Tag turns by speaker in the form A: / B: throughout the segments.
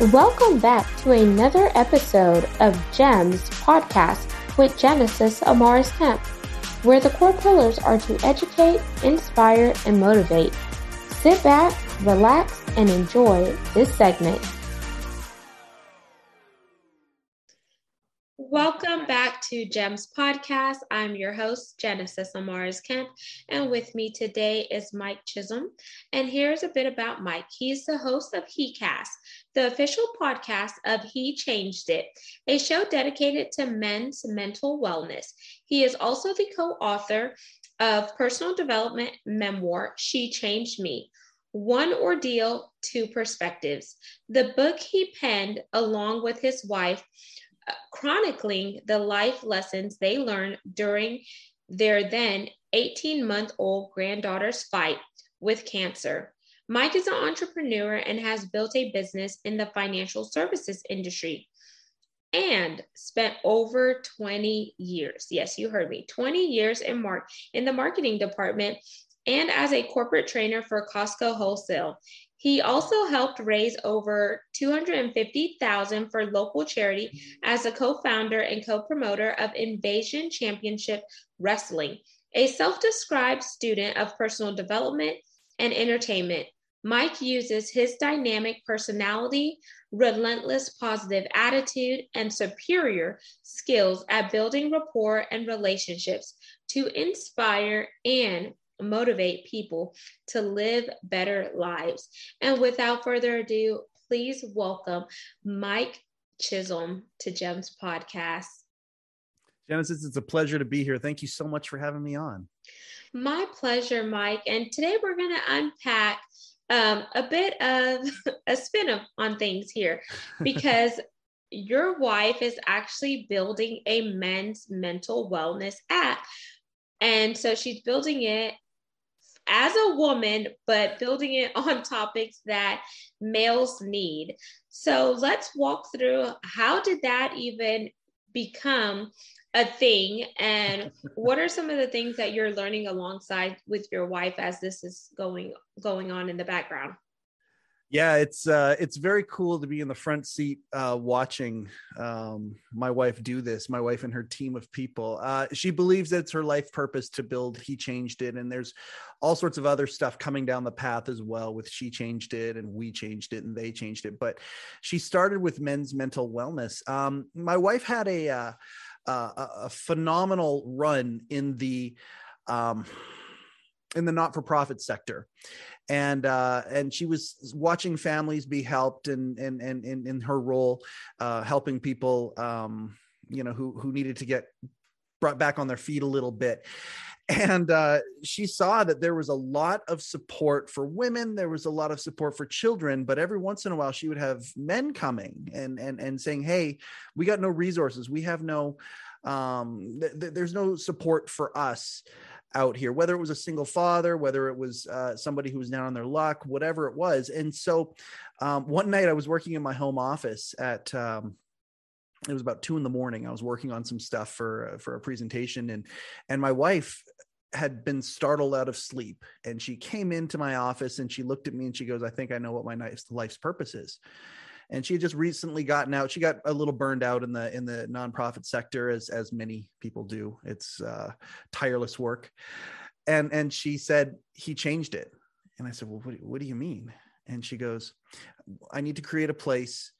A: Welcome back to another episode of GEMS podcast with Genesis Amaris Kemp, where the core pillars are to educate, inspire, and motivate. Sit back, relax, and enjoy this segment. Welcome back to GEMS Podcast. I'm your host, Genesis Amaris Kemp, and with me today is Mike Chisholm. And here's a bit about Mike. He's the host of HeCast, the official podcast of He Changed It, a show dedicated to men's mental wellness. He is also the co author of personal development memoir, She Changed Me. One Ordeal, Two Perspectives. The book he penned along with his wife uh, chronicling the life lessons they learned during their then 18 month old granddaughter's fight with cancer. Mike is an entrepreneur and has built a business in the financial services industry and spent over 20 years. Yes, you heard me. 20 years in mark in the marketing department and as a corporate trainer for Costco Wholesale. He also helped raise over 250,000 for local charity as a co-founder and co-promoter of Invasion Championship Wrestling. A self-described student of personal development and entertainment, Mike uses his dynamic personality, relentless positive attitude, and superior skills at building rapport and relationships to inspire and motivate people to live better lives. And without further ado, please welcome Mike Chisholm to GEMS Podcast.
B: Genesis, it's a pleasure to be here. Thank you so much for having me on.
A: My pleasure, Mike. And today we're going to unpack um, a bit of a spin on things here because your wife is actually building a men's mental wellness app. And so she's building it as a woman, but building it on topics that males need. So let's walk through how did that even become a thing? And what are some of the things that you're learning alongside with your wife as this is going going on in the background
B: yeah it's uh it's very cool to be in the front seat uh watching um my wife do this my wife and her team of people. Uh she believes it's her life purpose to build he changed it and there's all sorts of other stuff coming down the path as well with she changed it and we changed it and they changed it but she started with men's mental wellness. Um my wife had a uh, uh a phenomenal run in the um in the not-for-profit sector. And uh, and she was watching families be helped and and and in her role uh, helping people um, you know who who needed to get brought back on their feet a little bit. And uh, she saw that there was a lot of support for women there was a lot of support for children but every once in a while she would have men coming and and and saying hey we got no resources. We have no um th- th- there's no support for us out here, whether it was a single father, whether it was uh, somebody who was down on their luck, whatever it was. And so um, one night I was working in my home office at, um, it was about two in the morning. I was working on some stuff for, uh, for a presentation and, and my wife had been startled out of sleep and she came into my office and she looked at me and she goes, I think I know what my life's purpose is and she had just recently gotten out. She got a little burned out in the in the nonprofit sector as as many people do. It's uh tireless work. And and she said he changed it. And i said well what, what do you mean? And she goes i need to create a place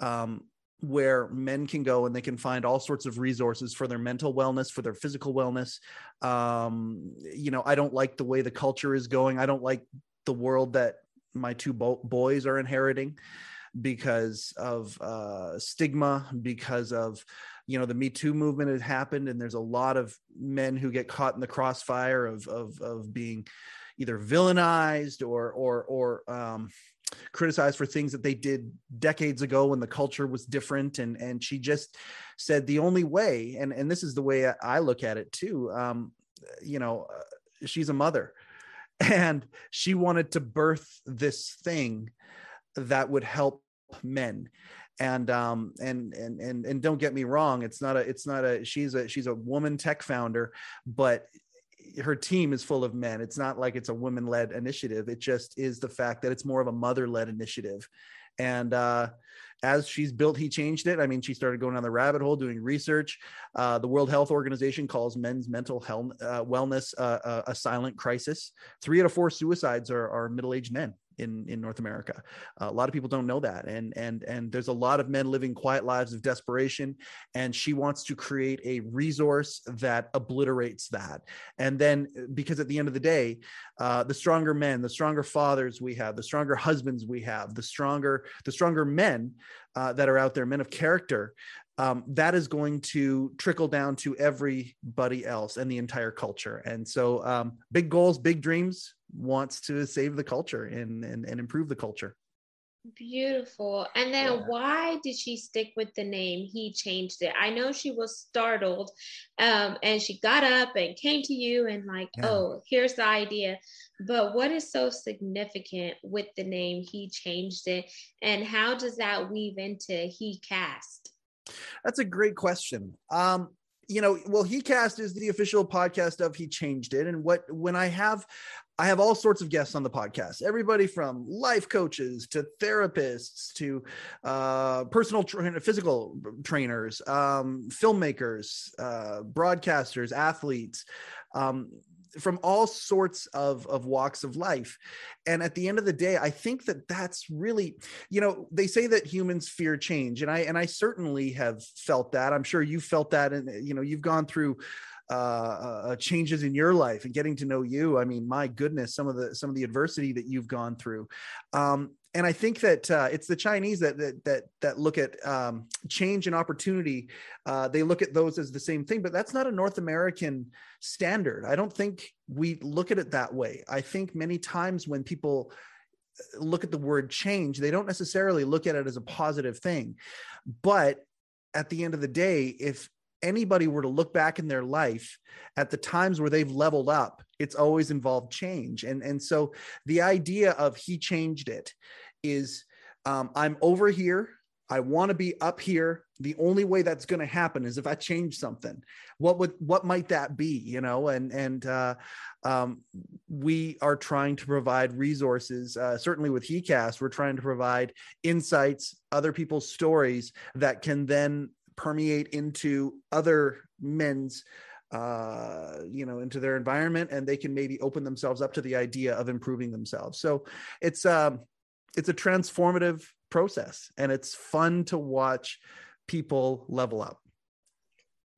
B: um where men can go and they can find all sorts of resources for their mental wellness for their physical wellness. Um you know i don't like the way the culture is going. I don't like the world that my two bo- boys are inheriting because of uh, stigma, because of you know the Me Too movement had happened, and there's a lot of men who get caught in the crossfire of of of being either villainized or or or um, criticized for things that they did decades ago when the culture was different and and she just said the only way and and this is the way i look at it too um you know uh, she's a mother and she wanted to birth this thing that would help men. And um and and and and don't get me wrong it's not a it's not a she's a she's a woman tech founder but her team is full of men. It's not like it's a women led initiative. It just is the fact that it's more of a mother led initiative. And uh, as she's built he changed it. I mean she started going down the rabbit hole doing research. Uh, the world health organization calls men's mental health uh, wellness uh, a silent crisis. Three out of four suicides are, are middle-aged men in in North America. Uh, a lot of people don't know that, and and and there's a lot of men living quiet lives of desperation. And she wants to create a resource that obliterates that. And then, because at the end of the day, uh, the stronger men, the stronger fathers we have, the stronger husbands we have, the stronger the stronger men uh, that are out there, men of character. Um, that is going to trickle down to everybody else and the entire culture. And so, um, big goals, big dreams, wants to save the culture and and, and improve the culture.
A: Beautiful. And then yeah. why did she stick with the name? He changed it. I know she was startled um, and she got up and came to you and like yeah. oh here's the idea. But what is so significant with the name? He changed it. And how does that weave into he cast?
B: That's a great question. Um you know well he cast is the official podcast of he changed it. And what when i have I have all sorts of guests on the podcast, everybody from life coaches to therapists to uh, personal tra- physical trainers, um, filmmakers, uh, broadcasters, athletes, um, from all sorts of, of walks of life. And at the end of the day, I think that that's really, you know, they say that humans fear change. And I, and I certainly have felt that. I'm sure you felt that. And, you know, you've gone through uh, uh, changes in your life and getting to know you. I mean, my goodness, some of the some of the adversity that you've gone through. Um, and I think that uh, it's the Chinese that that that, that look at um, change and opportunity. Uh, they look at those as the same thing, but that's not a North American standard. I don't think we look at it that way. I think many times when people uh, look at the word change, they don't necessarily look at it as a positive thing. But at the end of the day, if anybody were to look back in their life at the times where they've leveled up, it's always involved change. And, and so the idea of he changed it is um, I'm over here. I want to be up here. The only way that's going to happen is if I change something. What would what might that be? You know, and and uh, um, we are trying to provide resources. Uh, certainly with HeCast, we're trying to provide insights, other people's stories that can then permeate into other men's uh you know into their environment and they can maybe open themselves up to the idea of improving themselves. So it's um it's a transformative process and it's fun to watch people level up.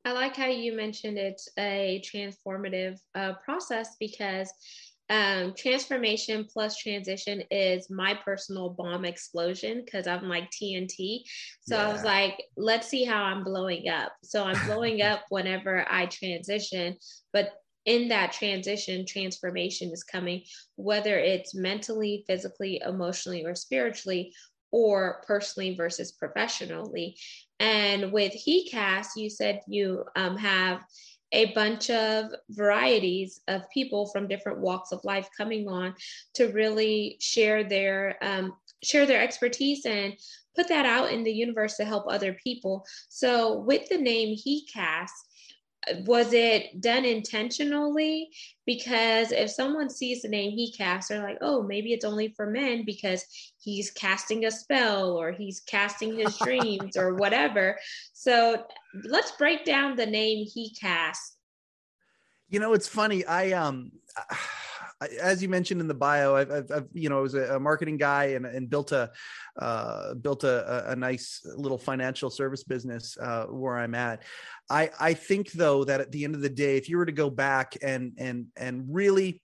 A: I like how you mentioned it's a transformative uh, process because um, transformation plus transition is my personal bomb explosion because I'm like TNT. So yeah. I was like, let's see how I'm blowing up. So I'm blowing up whenever I transition, but in that transition, transformation is coming, whether it's mentally, physically, emotionally, or spiritually, or personally versus professionally. And with HeCast, you said you um, have a bunch of varieties of people from different walks of life coming on to really share their um, share their expertise and put that out in the universe to help other people. So with the name He Cast, was it done intentionally? Because if someone sees the name he casts, they're like, oh, maybe it's only for men because he's casting a spell or he's casting his dreams or whatever. So let's break down the name he casts.
B: You know, it's funny. I um as you mentioned in the bio, I've, I've, I've you know, I was a, marketing guy and, and built a uh, built a, a, nice little financial service business uh, where I'm at. I I think though that at the end of the day, if you were to go back and and and really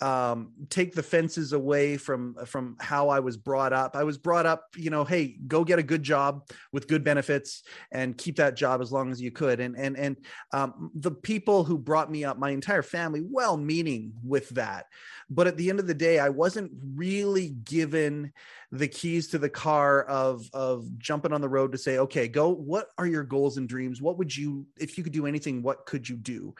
B: um, take the fences away from from how I was brought up. I was brought up, you know, hey, go get a good job with good benefits and keep that job as long as you could. And and and um, the people who brought me up, my entire family, well meaning with that, but at the end of the day, I wasn't really given the keys to the car of of jumping on the road to say okay go what are your goals and dreams what would you if you could do anything what could you do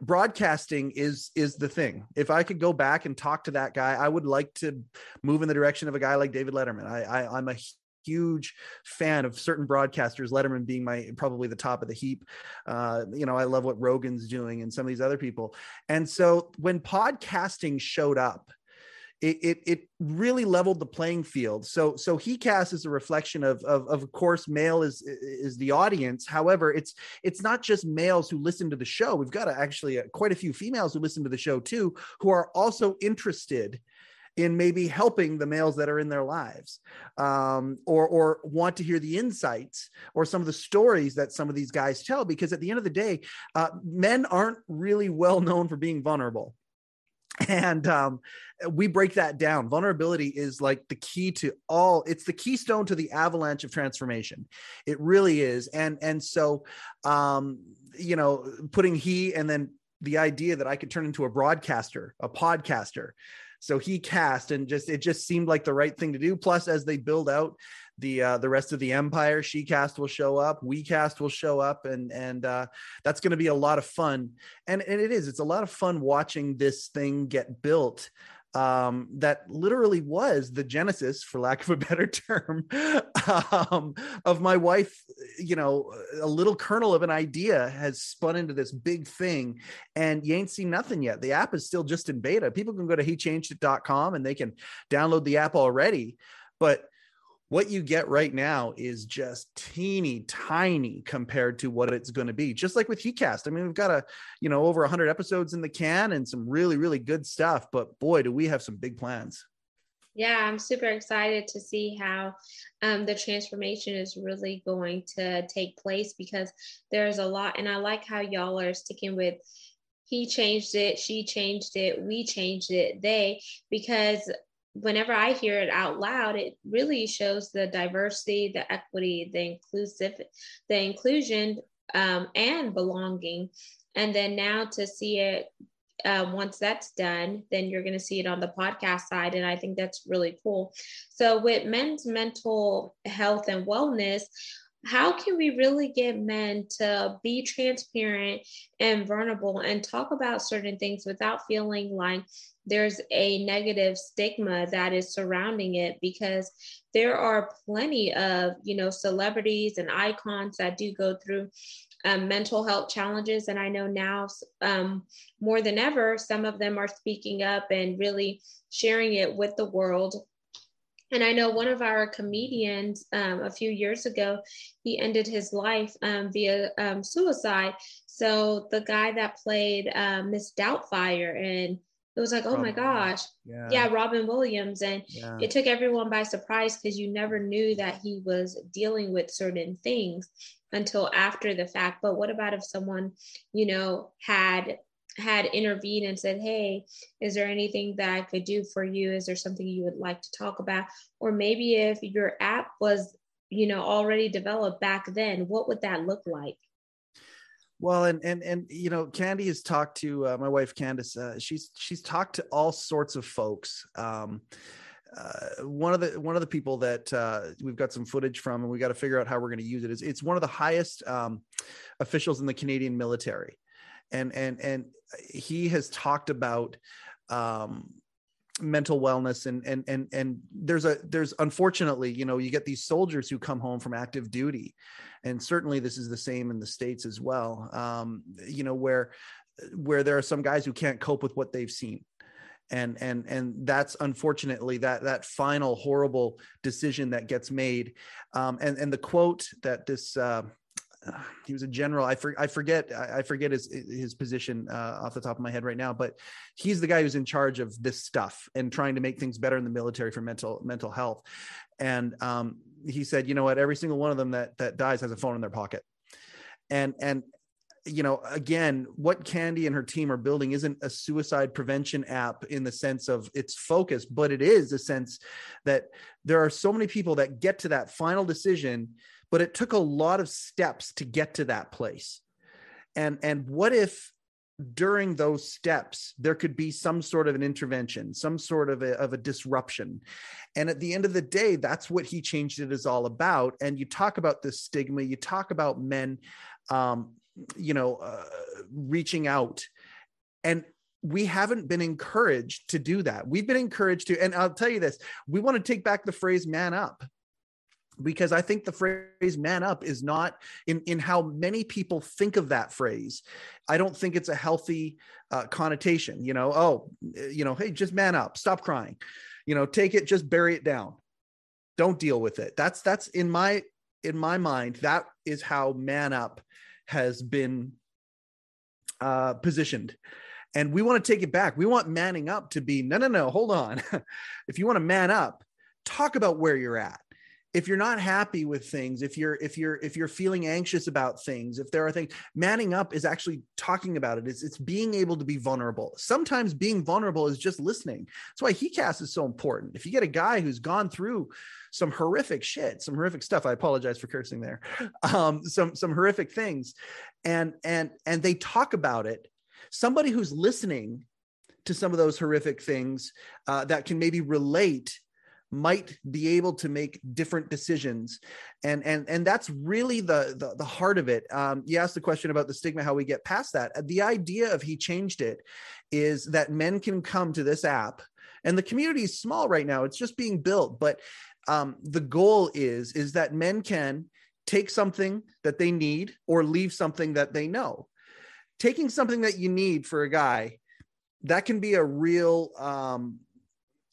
B: broadcasting is is the thing if i could go back and talk to that guy i would like to move in the direction of a guy like david letterman i, I i'm a huge fan of certain broadcasters, Letterman being my probably the top of the heap. Uh, you know, I love what Rogan's doing and some of these other people. And so when podcasting showed up, it, it, it really leveled the playing field. So so he cast is a reflection of, of of course male is is the audience. However, it's it's not just males who listen to the show. We've got actually quite a few females who listen to the show too, who are also interested in maybe helping the males that are in their lives um, or or want to hear the insights or some of the stories that some of these guys tell because at the end of the day uh, men aren't really well known for being vulnerable and um, we break that down. Vulnerability is like the key to all it's the keystone to the avalanche of transformation. It really is. And and so um, you know putting he and then the idea that i could turn into a broadcaster a podcaster so he cast and just it just seemed like the right thing to do. Plus as they build out the uh, the rest of the empire she cast will show up we cast will show up and and uh, that's going to be a lot of fun. And, and it is it's a lot of fun watching this thing get built um, that literally was the genesis, for lack of a better term, um, of my wife. You know, a little kernel of an idea has spun into this big thing, and you ain't seen nothing yet. The app is still just in beta. People can go to hechangedit.com and they can download the app already. But what you get right now is just teeny tiny compared to what it's going to be just like with hecast i mean we've got a you know over 100 episodes in the can and some really really good stuff but boy do we have some big plans.
A: Yeah i'm super excited to see how um, the transformation is really going to take place because there's a lot and i like how y'all are sticking with he changed it she changed it we changed it they because whenever I hear it out loud, it really shows the diversity, the equity, the inclusive, the inclusion, um, and belonging. And then now to see it uh, once that's done, then you're going to see it on the podcast side. And I think that's really cool. So, with men's mental health and wellness, how can we really get men to be transparent and vulnerable and talk about certain things without feeling like there's a negative stigma that is surrounding it because there are plenty of you know celebrities and icons that do go through um, mental health challenges and i know now um, more than ever some of them are speaking up and really sharing it with the world and I know one of our comedians um, a few years ago, he ended his life um, via um, suicide. So the guy that played uh, Miss Doubtfire, and it was like, oh my gosh, yeah. yeah. Robin Williams, and yeah. it took everyone by surprise because you never knew that he was dealing with certain things until after the fact. But what about if someone, you know, had had intervened and said, Hey, is there anything that I could do for you? Is there something you would like to talk about? Or maybe if your app was, you know, already developed back then, what would that look like?
B: Well, and and and you know, Candy has talked to uh, my wife Candace. Uh, she's she's talked to all sorts of folks. Um, uh, one of the one of the people that uh, we've got some footage from, and we got to figure out how we're going to use it. Is it's one of the highest um, officials in the Canadian military, and and and he has talked about um, mental wellness and and and and there's a there's unfortunately you know you get these soldiers who come home from active duty. And certainly this is the same in the states as well um, you know where where there are some guys who can't cope with what they've seen. And and and that's unfortunately that that final horrible decision that gets made. Um, and and the quote that this uh, he was a general. I, for, I forget I forget his his position uh, off the top of my head right now, but he's the guy who's in charge of this stuff and trying to make things better in the military for mental mental health. And um, he said, you know what, every single one of them that that dies has a phone in their pocket, and and you know again what candy and her team are building isn't a suicide prevention app in the sense of its focus but it is a sense that there are so many people that get to that final decision but it took a lot of steps to get to that place. And and what if during those steps there could be some sort of an intervention some sort of a, of a disruption? And at the end of the day that's what he changed it is all about. And you talk about this stigma you talk about men um, you know uh, reaching out. And we haven't been encouraged to do that. We've been encouraged to and i'll tell you this we want to take back the phrase man up because I think the phrase man up is not in, in how many people think of that phrase. I don't think it's a healthy uh, connotation, you know, oh, you know, hey, just man up, stop crying, you know, take it, just bury it down. Don't deal with it. That's, that's in my, in my mind, that is how man up has been uh, positioned. And we want to take it back. We want manning up to be, no, no, no, hold on. if you want to man up, talk about where you're at if you're not happy with things if you're if you're if you're feeling anxious about things if there are things manning up is actually talking about it. It's, it's being able to be vulnerable. Sometimes being vulnerable is just listening. That's why he cast is so important. If you get a guy who's gone through some horrific shit some horrific stuff i apologize for cursing there um, some some horrific things and and and they talk about it somebody who's listening to some of those horrific things uh, that can maybe relate might be able to make different decisions. And and and that's really the the, the heart of it. Um, you asked the question about the stigma how we get past that. The idea of he changed it is that men can come to this app and the community is small right now it's just being built but um, the goal is is that men can take something that they need or leave something that they know. Taking something that you need for a guy that can be a real um,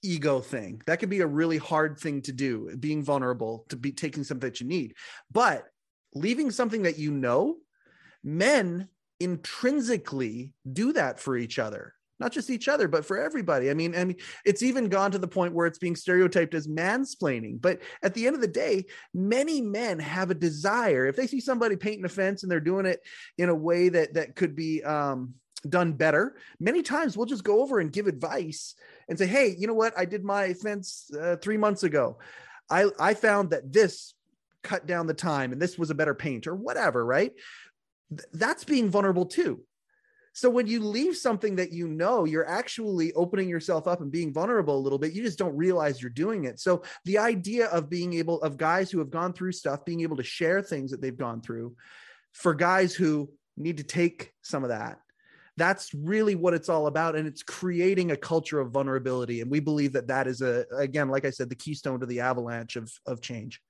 B: ego thing. That could be a really hard thing to do, being vulnerable, to be taking something that you need. But leaving something that you know, men intrinsically do that for each other. Not just each other, but for everybody. I mean, I mean, it's even gone to the point where it's being stereotyped as mansplaining. But at the end of the day, many men have a desire. If they see somebody painting a fence and they're doing it in a way that that could be um, done better, many times we'll just go over and give advice and say, hey, you know what? I did my fence uh, three months ago. I, I found that this cut down the time and this was a better paint or whatever, right? Th- that's being vulnerable too. So when you leave something that you know, you're actually opening yourself up and being vulnerable a little bit. You just don't realize you're doing it. So the idea of being able of guys who have gone through stuff, being able to share things that they've gone through for guys who need to take some of that that's really what it's all about and it's creating a culture of vulnerability and we believe that that is a again like i said the keystone to the avalanche of of change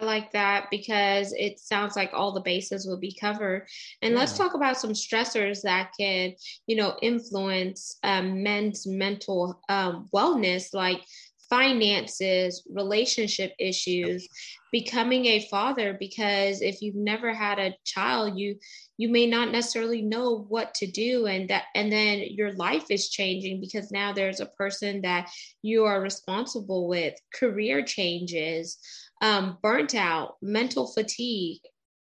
A: I like that because it sounds like all the bases will be covered. And yeah. let's talk about some stressors that can, you know, influence um, men's mental um, wellness, like finances, relationship issues, becoming a father because if you've never had a child, you you may not necessarily know what to do and that and then your life is changing because now there's a person that you are responsible with, career changes, um, burnt out, mental fatigue,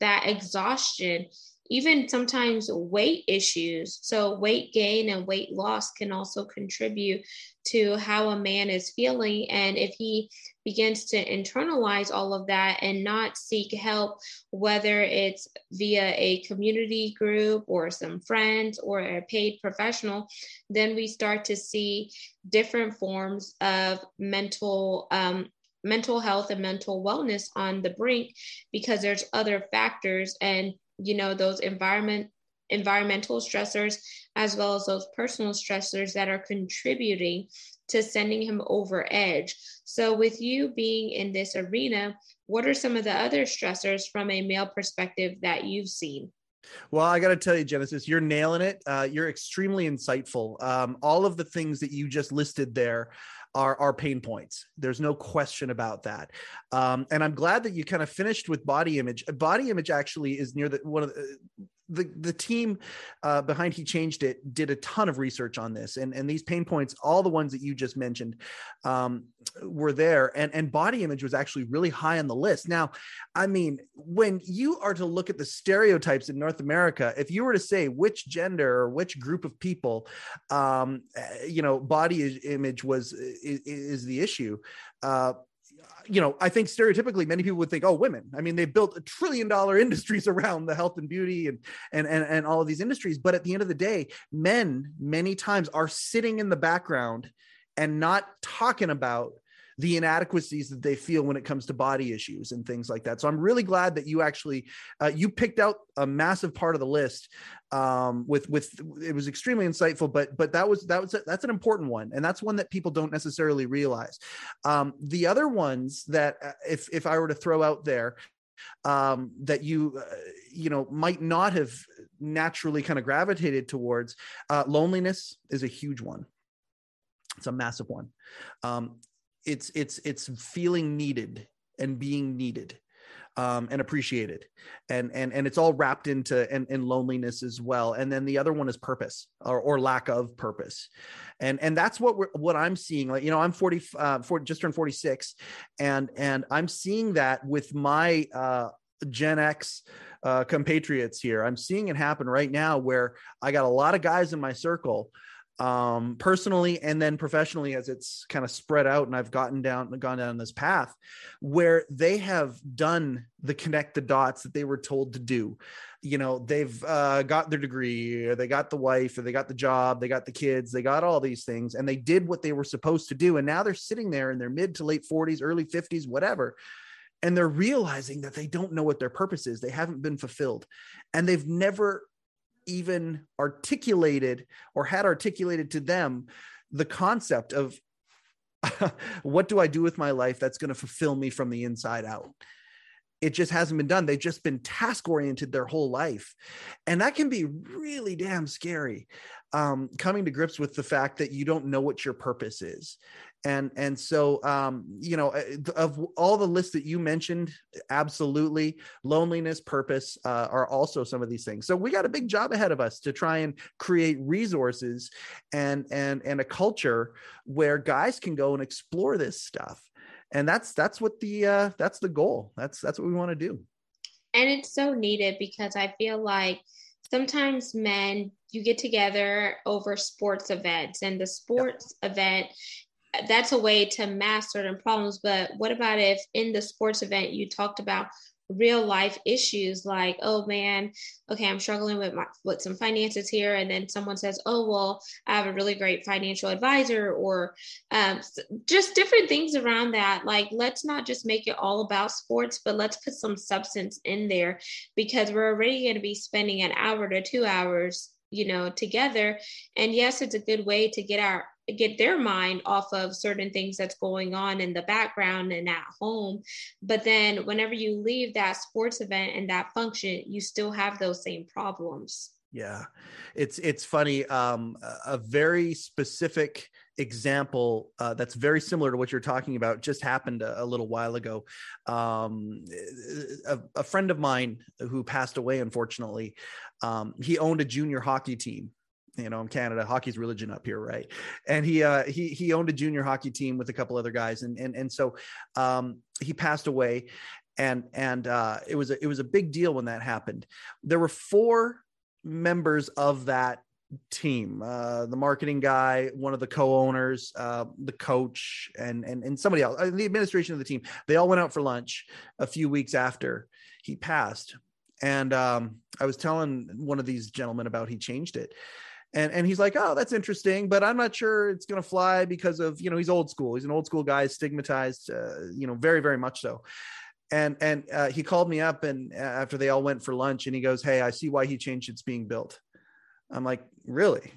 A: that exhaustion even sometimes weight issues. So, weight gain and weight loss can also contribute to how a man is feeling. And if he begins to internalize all of that and not seek help, whether it's via a community group or some friends or a paid professional, then we start to see different forms of mental um, mental health and mental wellness on the brink because there's other factors and you know those environment environmental stressors as well as those personal stressors that are contributing to sending him over edge so with you being in this arena what are some of the other stressors from a male perspective that you've seen
B: well, I got to tell you, Genesis, you're nailing it. Uh, you're extremely insightful. Um, all of the things that you just listed there are are pain points. There's no question about that. Um, and I'm glad that you kind of finished with body image. Body image actually is near the one of the the, the team uh, behind he changed it did a ton of research on this and, and these pain points all the ones that you just mentioned um, were there and, and body image was actually really high on the list. Now i mean when you are to look at the stereotypes in north america if you were to say which gender or which group of people um, eh, you know body image was is, is the issue uh, you know, I think stereotypically many people would think, oh, women. I mean, they built a trillion dollar industries around the health and beauty and, and and and all of these industries. But at the end of the day, men many times are sitting in the background and not talking about the inadequacies that they feel when it comes to body issues and things like that. So i'm really glad that you actually uh, you picked out a massive part of the list um, with with it was extremely insightful but but that was that was a, that's an important one. And that's one that people don't necessarily realize. Um, the other ones that uh, if if i were to throw out there um, that you uh, you know might not have naturally kind of gravitated towards uh, loneliness is a huge one. It's a massive one. Um, it's it's it's feeling needed and being needed um, and appreciated. And and and it's all wrapped into and, and loneliness as well. And then the other one is purpose or, or lack of purpose. And and that's what we're what i'm seeing like you know i'm 40 uh 40, just turned 46 and and i'm seeing that with my uh gen x uh compatriots here. I'm seeing it happen right now where i got a lot of guys in my circle um, personally and then professionally as it's kind of spread out and I've gotten down gone down this path where they have done the connect the dots that they were told to do. You know, they've uh, got their degree, or they got the wife, or they got the job, they got the kids, they got all these things, and they did what they were supposed to do. And now they're sitting there in their mid to late 40s, early 50s, whatever, and they're realizing that they don't know what their purpose is. They haven't been fulfilled, and they've never even articulated or had articulated to them the concept of what do I do with my life that's going to fulfill me from the inside out? It just hasn't been done. They've just been task oriented their whole life. And that can be really damn scary. Um, coming to grips with the fact that you don't know what your purpose is and and so um you know uh, of all the lists that you mentioned absolutely loneliness purpose uh, are also some of these things so we got a big job ahead of us to try and create resources and and and a culture where guys can go and explore this stuff and that's that's what the uh that's the goal that's that's what we want to do
A: and it's so needed because i feel like sometimes men you get together over sports events and the sports yep. event that's a way to mask certain problems. But what about if in the sports event you talked about real life issues like oh man okay i'm struggling with my with some finances here. And then someone says oh well i have a really great financial advisor or um, just different things around that. Like let's not just make it all about sports but let's put some substance in there because we're already going to be spending an hour to two hours you know together. And yes it's a good way to get our get their mind off of certain things that's going on in the background and at home. But then whenever you leave that sports event and that function, you still have those same problems.
B: Yeah. It's it's funny um a very specific example uh, that's very similar to what you're talking about just happened a, a little while ago. Um, a, a, friend of mine who passed away, unfortunately, um, he owned a junior hockey team you know in canada hockey's religion up here right? And he uh he he owned a junior hockey team with a couple other guys and and and so um he passed away and and uh it was a, it was a big deal when that happened. There were four members of that team uh the marketing guy one of the co-owners uh the coach and and and somebody else uh, the administration of the team. They all went out for lunch a few weeks after he passed. And um i was telling one of these gentlemen about he changed it and and he's like oh that's interesting but i'm not sure it's going to fly because of you know he's old school. He's an old school guy stigmatized uh, you know very very much so. And and uh, he called me up and uh, after they all went for lunch and he goes hey i see why he changed it's being built. I'm like really?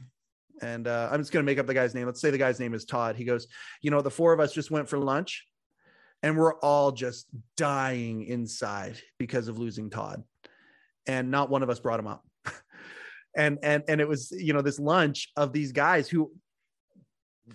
B: And uh, i'm just going to make up the guy's name. Let's say the guy's name is todd. He goes you know the four of us just went for lunch and we're all just dying inside because of losing todd. And not one of us brought him up and and and it was you know this lunch of these guys who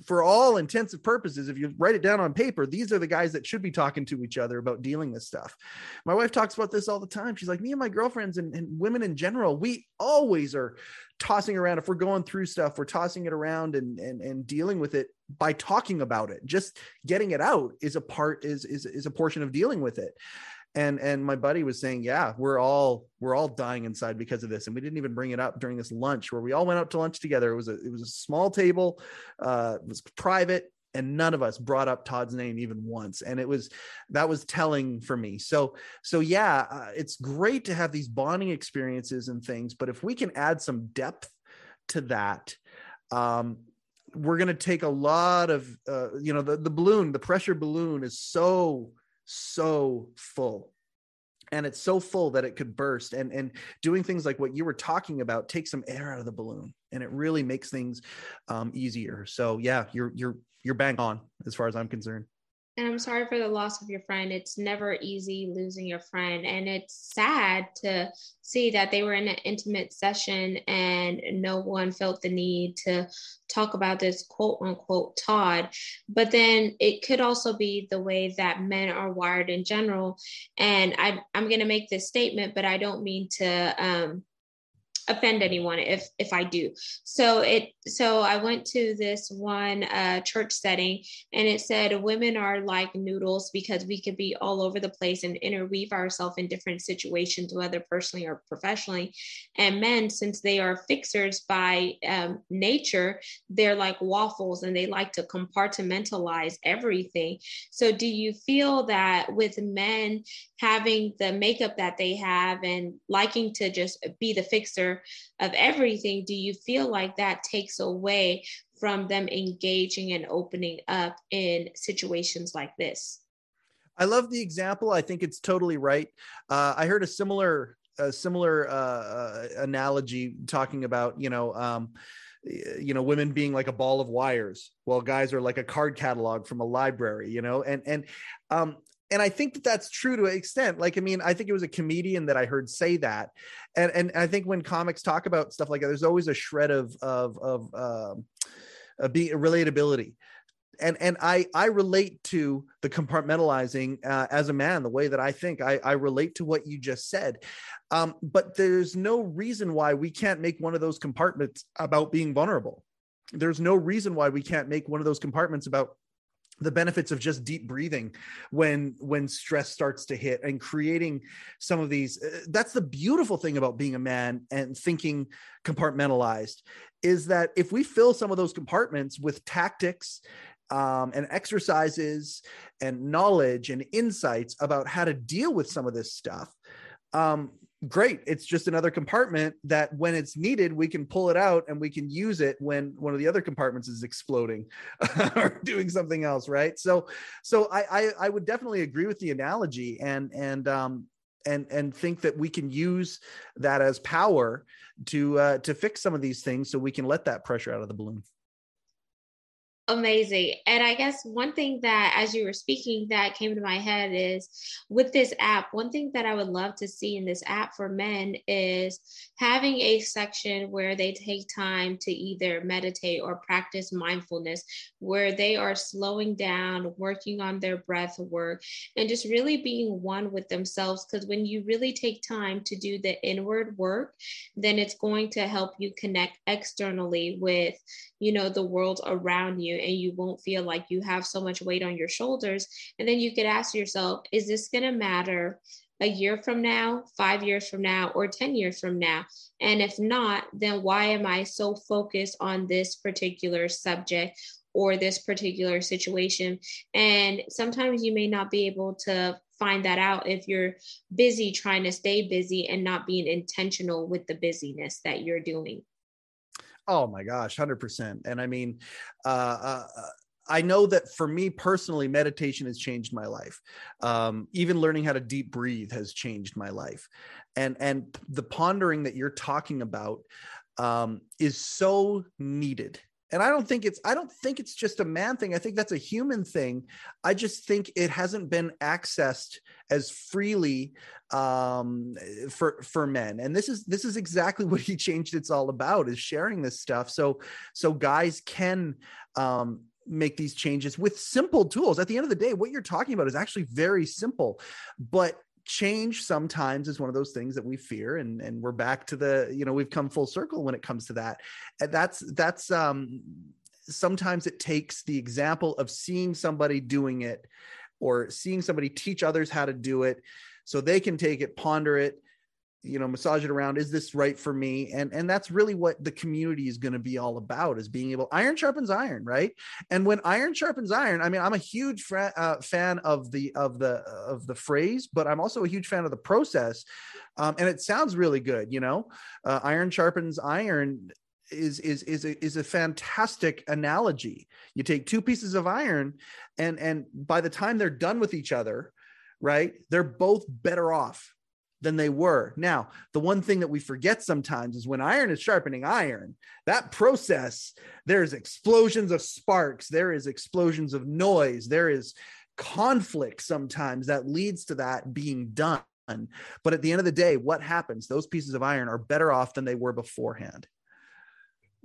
B: for all intents and purposes, if you write it down on paper, these are the guys that should be talking to each other about dealing with stuff. My wife talks about this all the time. She's like, me and my girlfriends and, and, women in general, we always are tossing around. If we're going through stuff, we're tossing it around and and, and dealing with it by talking about it. Just getting it out is a part is is is a portion of dealing with it and and my buddy was saying yeah we're all we're all dying inside because of this. And we didn't even bring it up during this lunch where we all went out to lunch together. It was a it was a small table uh it was private and none of us brought up Todd's name even once. And it was that was telling for me. So so yeah uh, it's great to have these bonding experiences and things but if we can add some depth to that um we're going to take a lot of uh, you know the, the balloon the pressure balloon is so so full. And it's so full that it could burst. And and doing things like what you were talking about takes some air out of the balloon and it really makes things um, easier. So yeah you're you're you're bang on as far as i'm concerned
A: and I'm sorry for the loss of your friend. It's never easy losing your friend. And it's sad to see that they were in an intimate session and no one felt the need to talk about this quote unquote Todd. But then it could also be the way that men are wired in general. And I, I'm going to make this statement, but I don't mean to um, offend anyone if if I do. So it so I went to this one uh, church setting and it said women are like noodles because we could be all over the place and interweave ourselves in different situations, whether personally or professionally. And men, since they are fixers by um, nature, they're like waffles and they like to compartmentalize everything. So do you feel that with men having the makeup that they have and liking to just be the fixer of everything, do you feel like that takes away from them engaging and opening up in situations like this?
B: I love the example. I think it's totally right. Uh, I heard a similar a similar uh, uh analogy talking about you know um, you know women being like a ball of wires while guys are like a card catalog from a library you know and and um and I think that that's true to an extent. Like, I mean, I think it was a comedian that I heard say that, and and I think when comics talk about stuff like that, there's always a shred of of of um, being relatability. And and I I relate to the compartmentalizing uh, as a man the way that I think I I relate to what you just said, um, but there's no reason why we can't make one of those compartments about being vulnerable. There's no reason why we can't make one of those compartments about the benefits of just deep breathing when when stress starts to hit and creating some of these uh, that's the beautiful thing about being a man and thinking compartmentalized is that if we fill some of those compartments with tactics um, and exercises and knowledge and insights about how to deal with some of this stuff um, great. It's just another compartment that when it's needed we can pull it out and we can use it when one of the other compartments is exploding or doing something else right? So so I, I i would definitely agree with the analogy and and um and and think that we can use that as power to uh to fix some of these things so we can let that pressure out of the balloon
A: Amazing. And I guess one thing that, as you were speaking, that came to my head is with this app, one thing that I would love to see in this app for men is having a section where they take time to either meditate or practice mindfulness, where they are slowing down, working on their breath work, and just really being one with themselves. Because when you really take time to do the inward work, then it's going to help you connect externally with, you know, the world around you and you won't feel like you have so much weight on your shoulders. And then you could ask yourself, is this going to matter a year from now, five years from now, or 10 years from now? And if not, then why am I so focused on this particular subject or this particular situation? And sometimes you may not be able to find that out if you're busy trying to stay busy and not being intentional with the busyness that you're doing.
B: Oh my gosh, 100%. And I mean, uh, uh, I know that for me personally, meditation has changed my life. Um, even learning how to deep breathe has changed my life. And, and the pondering that you're talking about um, is so needed and i don't think it's i don't think it's just a man thing. I think that's a human thing. I just think it hasn't been accessed as freely um, for for men. And this is this is exactly what he changed. It's all about is sharing this stuff. So so guys can um, make these changes with simple tools. At the end of the day what you're talking about is actually very simple. But change sometimes is one of those things that we fear and and we're back to the you know we've come full circle when it comes to that. And that's that's um sometimes it takes the example of seeing somebody doing it or seeing somebody teach others how to do it so they can take it ponder it you know massage it around is this right for me? And and that's really what the community is going to be all about is being able iron sharpens iron right? And when iron sharpens iron i mean i'm a huge fra- uh, fan of the of the of the phrase but i'm also a huge fan of the process um, and it sounds really good you know? Uh, iron sharpens iron is is is a, is a fantastic analogy. You take two pieces of iron, and and by the time they're done with each other, right, they're both better off than they were. Now, the one thing that we forget sometimes is when iron is sharpening iron, that process, there's explosions of sparks, there is explosions of noise, there is conflict sometimes that leads to that being done. But at the end of the day, what happens? Those pieces of iron are better off than they were beforehand.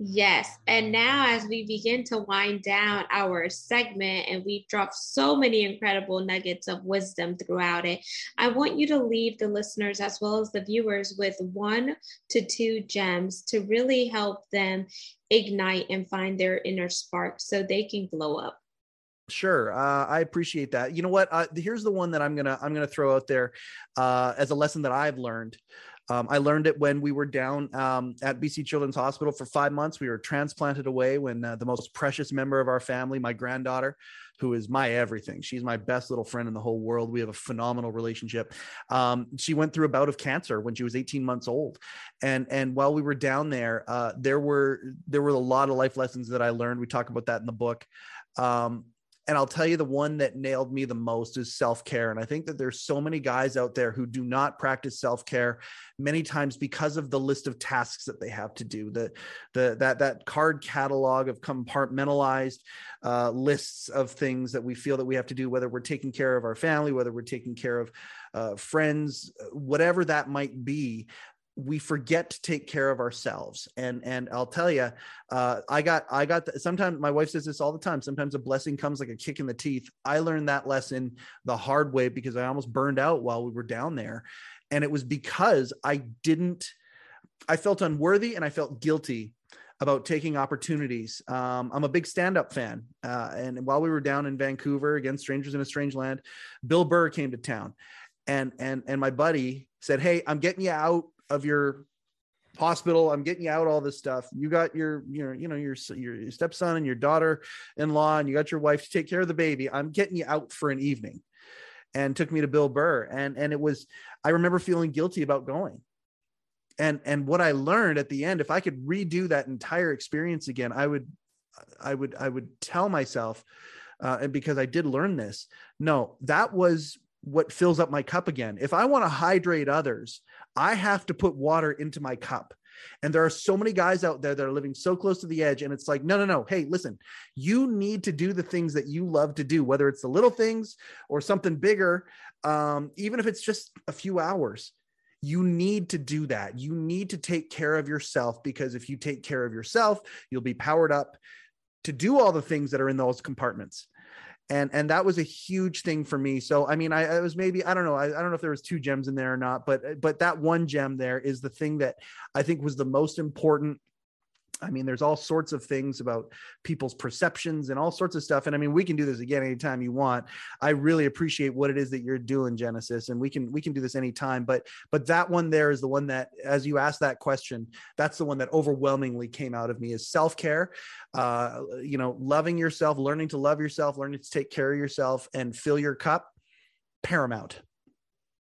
A: Yes. And now, as we begin to wind down our segment, and we've dropped so many incredible nuggets of wisdom throughout it, I want you to leave the listeners as well as the viewers with one to two gems to really help them ignite and find their inner spark so they can glow up.
B: Sure, uh, I appreciate that. You know what? Uh, here's the one that I'm gonna I'm gonna throw out there uh, as a lesson that I've learned. Um, I learned it when we were down um, at BC Children's Hospital for five months. We were transplanted away when uh, the most precious member of our family, my granddaughter, who is my everything. She's my best little friend in the whole world. We have a phenomenal relationship. Um, she went through a bout of cancer when she was 18 months old, and and while we were down there, uh, there were there were a lot of life lessons that I learned. We talk about that in the book. Um, and I'll tell you the one that nailed me the most is self care. And I think that there's so many guys out there who do not practice self care many times because of the list of tasks that they have to do. The, the that that card catalog of compartmentalized uh, lists of things that we feel that we have to do, whether we're taking care of our family, whether we're taking care of uh, friends, whatever that might be we forget to take care of ourselves. And and i'll tell you uh, i got i got the, sometimes my wife says this all the time sometimes a blessing comes like a kick in the teeth. I learned that lesson the hard way because i almost burned out while we were down there. And it was because i didn't i felt unworthy and i felt guilty about taking opportunities. Um, I'm a big stand-up fan, uh, and while we were down in Vancouver again, strangers in a strange land, Bill Burr came to town, and and and my buddy said, "Hey, I'm getting you out of your hospital. I'm getting you out all this stuff. You got your your you know your your stepson and your daughter-in-law and you got your wife to take care of the baby. I'm getting you out for an evening and took me to bill burr. And and it was i remember feeling guilty about going. And and what i learned at the end if i could redo that entire experience again i would i would i would tell myself uh, and because i did learn this no that was what fills up my cup again. If I want to hydrate others, I have to put water into my cup. And there are so many guys out there that are living so close to the edge. And it's like, no, no, no. Hey, listen, you need to do the things that you love to do, whether it's the little things or something bigger, um, even if it's just a few hours. You need to do that. You need to take care of yourself because if you take care of yourself, you'll be powered up to do all the things that are in those compartments and and that was a huge thing for me. So i mean i, I was maybe i don't know I, I, don't know if there was two gems in there or not but but that one gem there is the thing that i think was the most important I mean, there's all sorts of things about people's perceptions and all sorts of stuff. And I mean, we can do this again anytime you want. I really appreciate what it is that you're doing, Genesis, and we can we can do this anytime. But but that one there is the one that, as you asked that question, that's the one that overwhelmingly came out of me is self care. Uh, you know, loving yourself, learning to love yourself, learning to take care of yourself, and fill your cup. Paramount.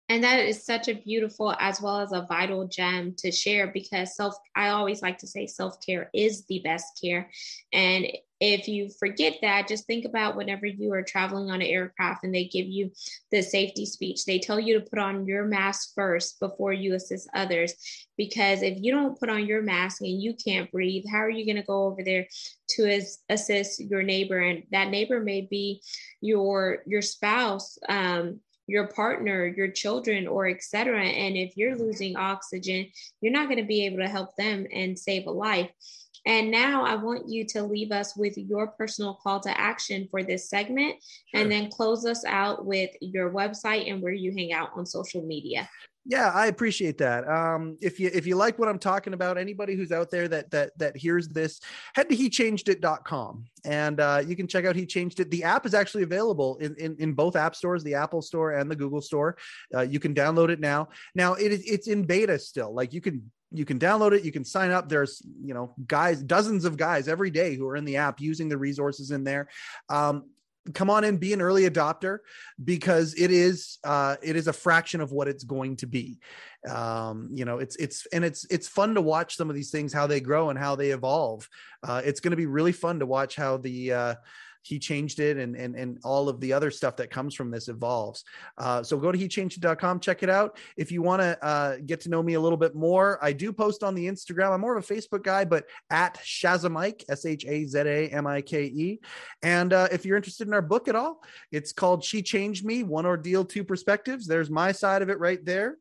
A: And that is such a beautiful as well as a vital gem to share because self, I always like to say self care is the best care. And if you forget that, just think about whenever you are traveling on an aircraft and they give you the safety speech, they tell you to put on your mask first before you assist others. Because if you don't put on your mask and you can't breathe, how are you going to go over there to assist your neighbor? And that neighbor may be your your spouse. Um, your partner, your children, or etc. And if you're losing oxygen, you're not going to be able to help them and save a life. And now I want you to leave us with your personal call to action for this segment sure. and then close us out with your website and where you hang out on social media.
B: Yeah, I appreciate that. Um, if you if you like what I'm talking about, anybody who's out there that that that hears this, head to he and uh, you can check out he changed it. The app is actually available in, in in both app stores, the Apple Store and the Google Store. Uh, you can download it now. Now it is it's in beta still. Like you can you can download it you can sign up there's you know guys dozens of guys every day who are in the app using the resources in there um, come on in, be an early adopter because it is uh, it is a fraction of what it's going to be. Um, you know, it's it's and it's it's fun to watch some of these things how they grow and how they evolve. Uh, it's going to be really fun to watch how the uh, he changed it and and and all of the other stuff that comes from this evolves. Uh, so go to hechanged.com check it out. If you want to uh, get to know me a little bit more i do post on the instagram. I'm more of a facebook guy but at shazamike s-h-a-z-a-m-i-k-e and uh, if you're interested in our book at all it's called she changed me one ordeal two perspectives. There's my side of it right there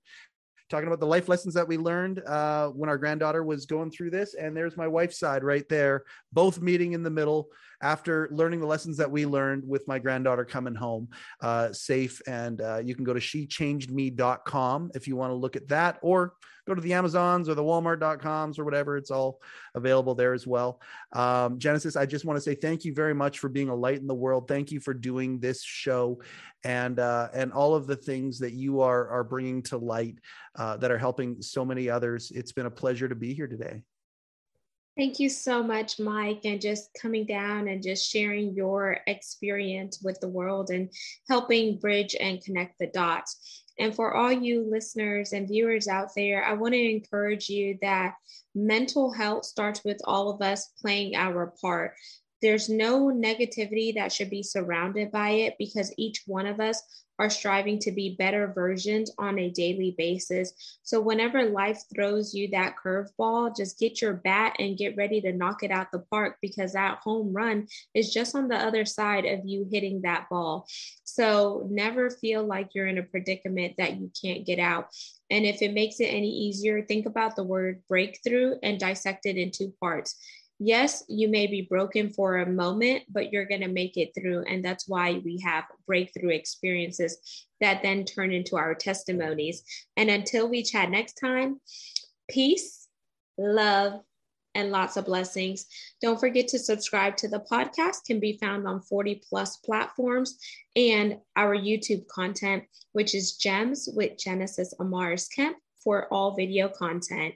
B: talking about the life lessons that we learned uh, when our granddaughter was going through this. And there's my wife's side right there, both meeting in the middle after learning the lessons that we learned with my granddaughter coming home uh, safe. And uh, you can go to shechangedme.com if you want to look at that, or go to the Amazons or the Walmart.coms or whatever. It's all available there as well. Um, Genesis, I just want to say thank you very much for being a light in the world. Thank you for doing this show and uh, and all of the things that you are are bringing to light uh, that are helping so many others. It's been a pleasure to be here today.
A: Thank you so much, Mike, and just coming down and just sharing your experience with the world and helping bridge and connect the dots. And for all you listeners and viewers out there, I want to encourage you that mental health starts with all of us playing our part. There's no negativity that should be surrounded by it because each one of us are striving to be better versions on a daily basis. So, whenever life throws you that curveball, just get your bat and get ready to knock it out the park because that home run is just on the other side of you hitting that ball. So, never feel like you're in a predicament that you can't get out. And if it makes it any easier, think about the word breakthrough and dissect it in two parts yes, you may be broken for a moment, but you're going to make it through. And that's why we have breakthrough experiences that then turn into our testimonies. And until we chat next time, peace, love, and lots of blessings. Don't forget to subscribe to the podcast can be found on 40 plus platforms and our YouTube content, which is Gems with Genesis Amaris Kemp for all video content.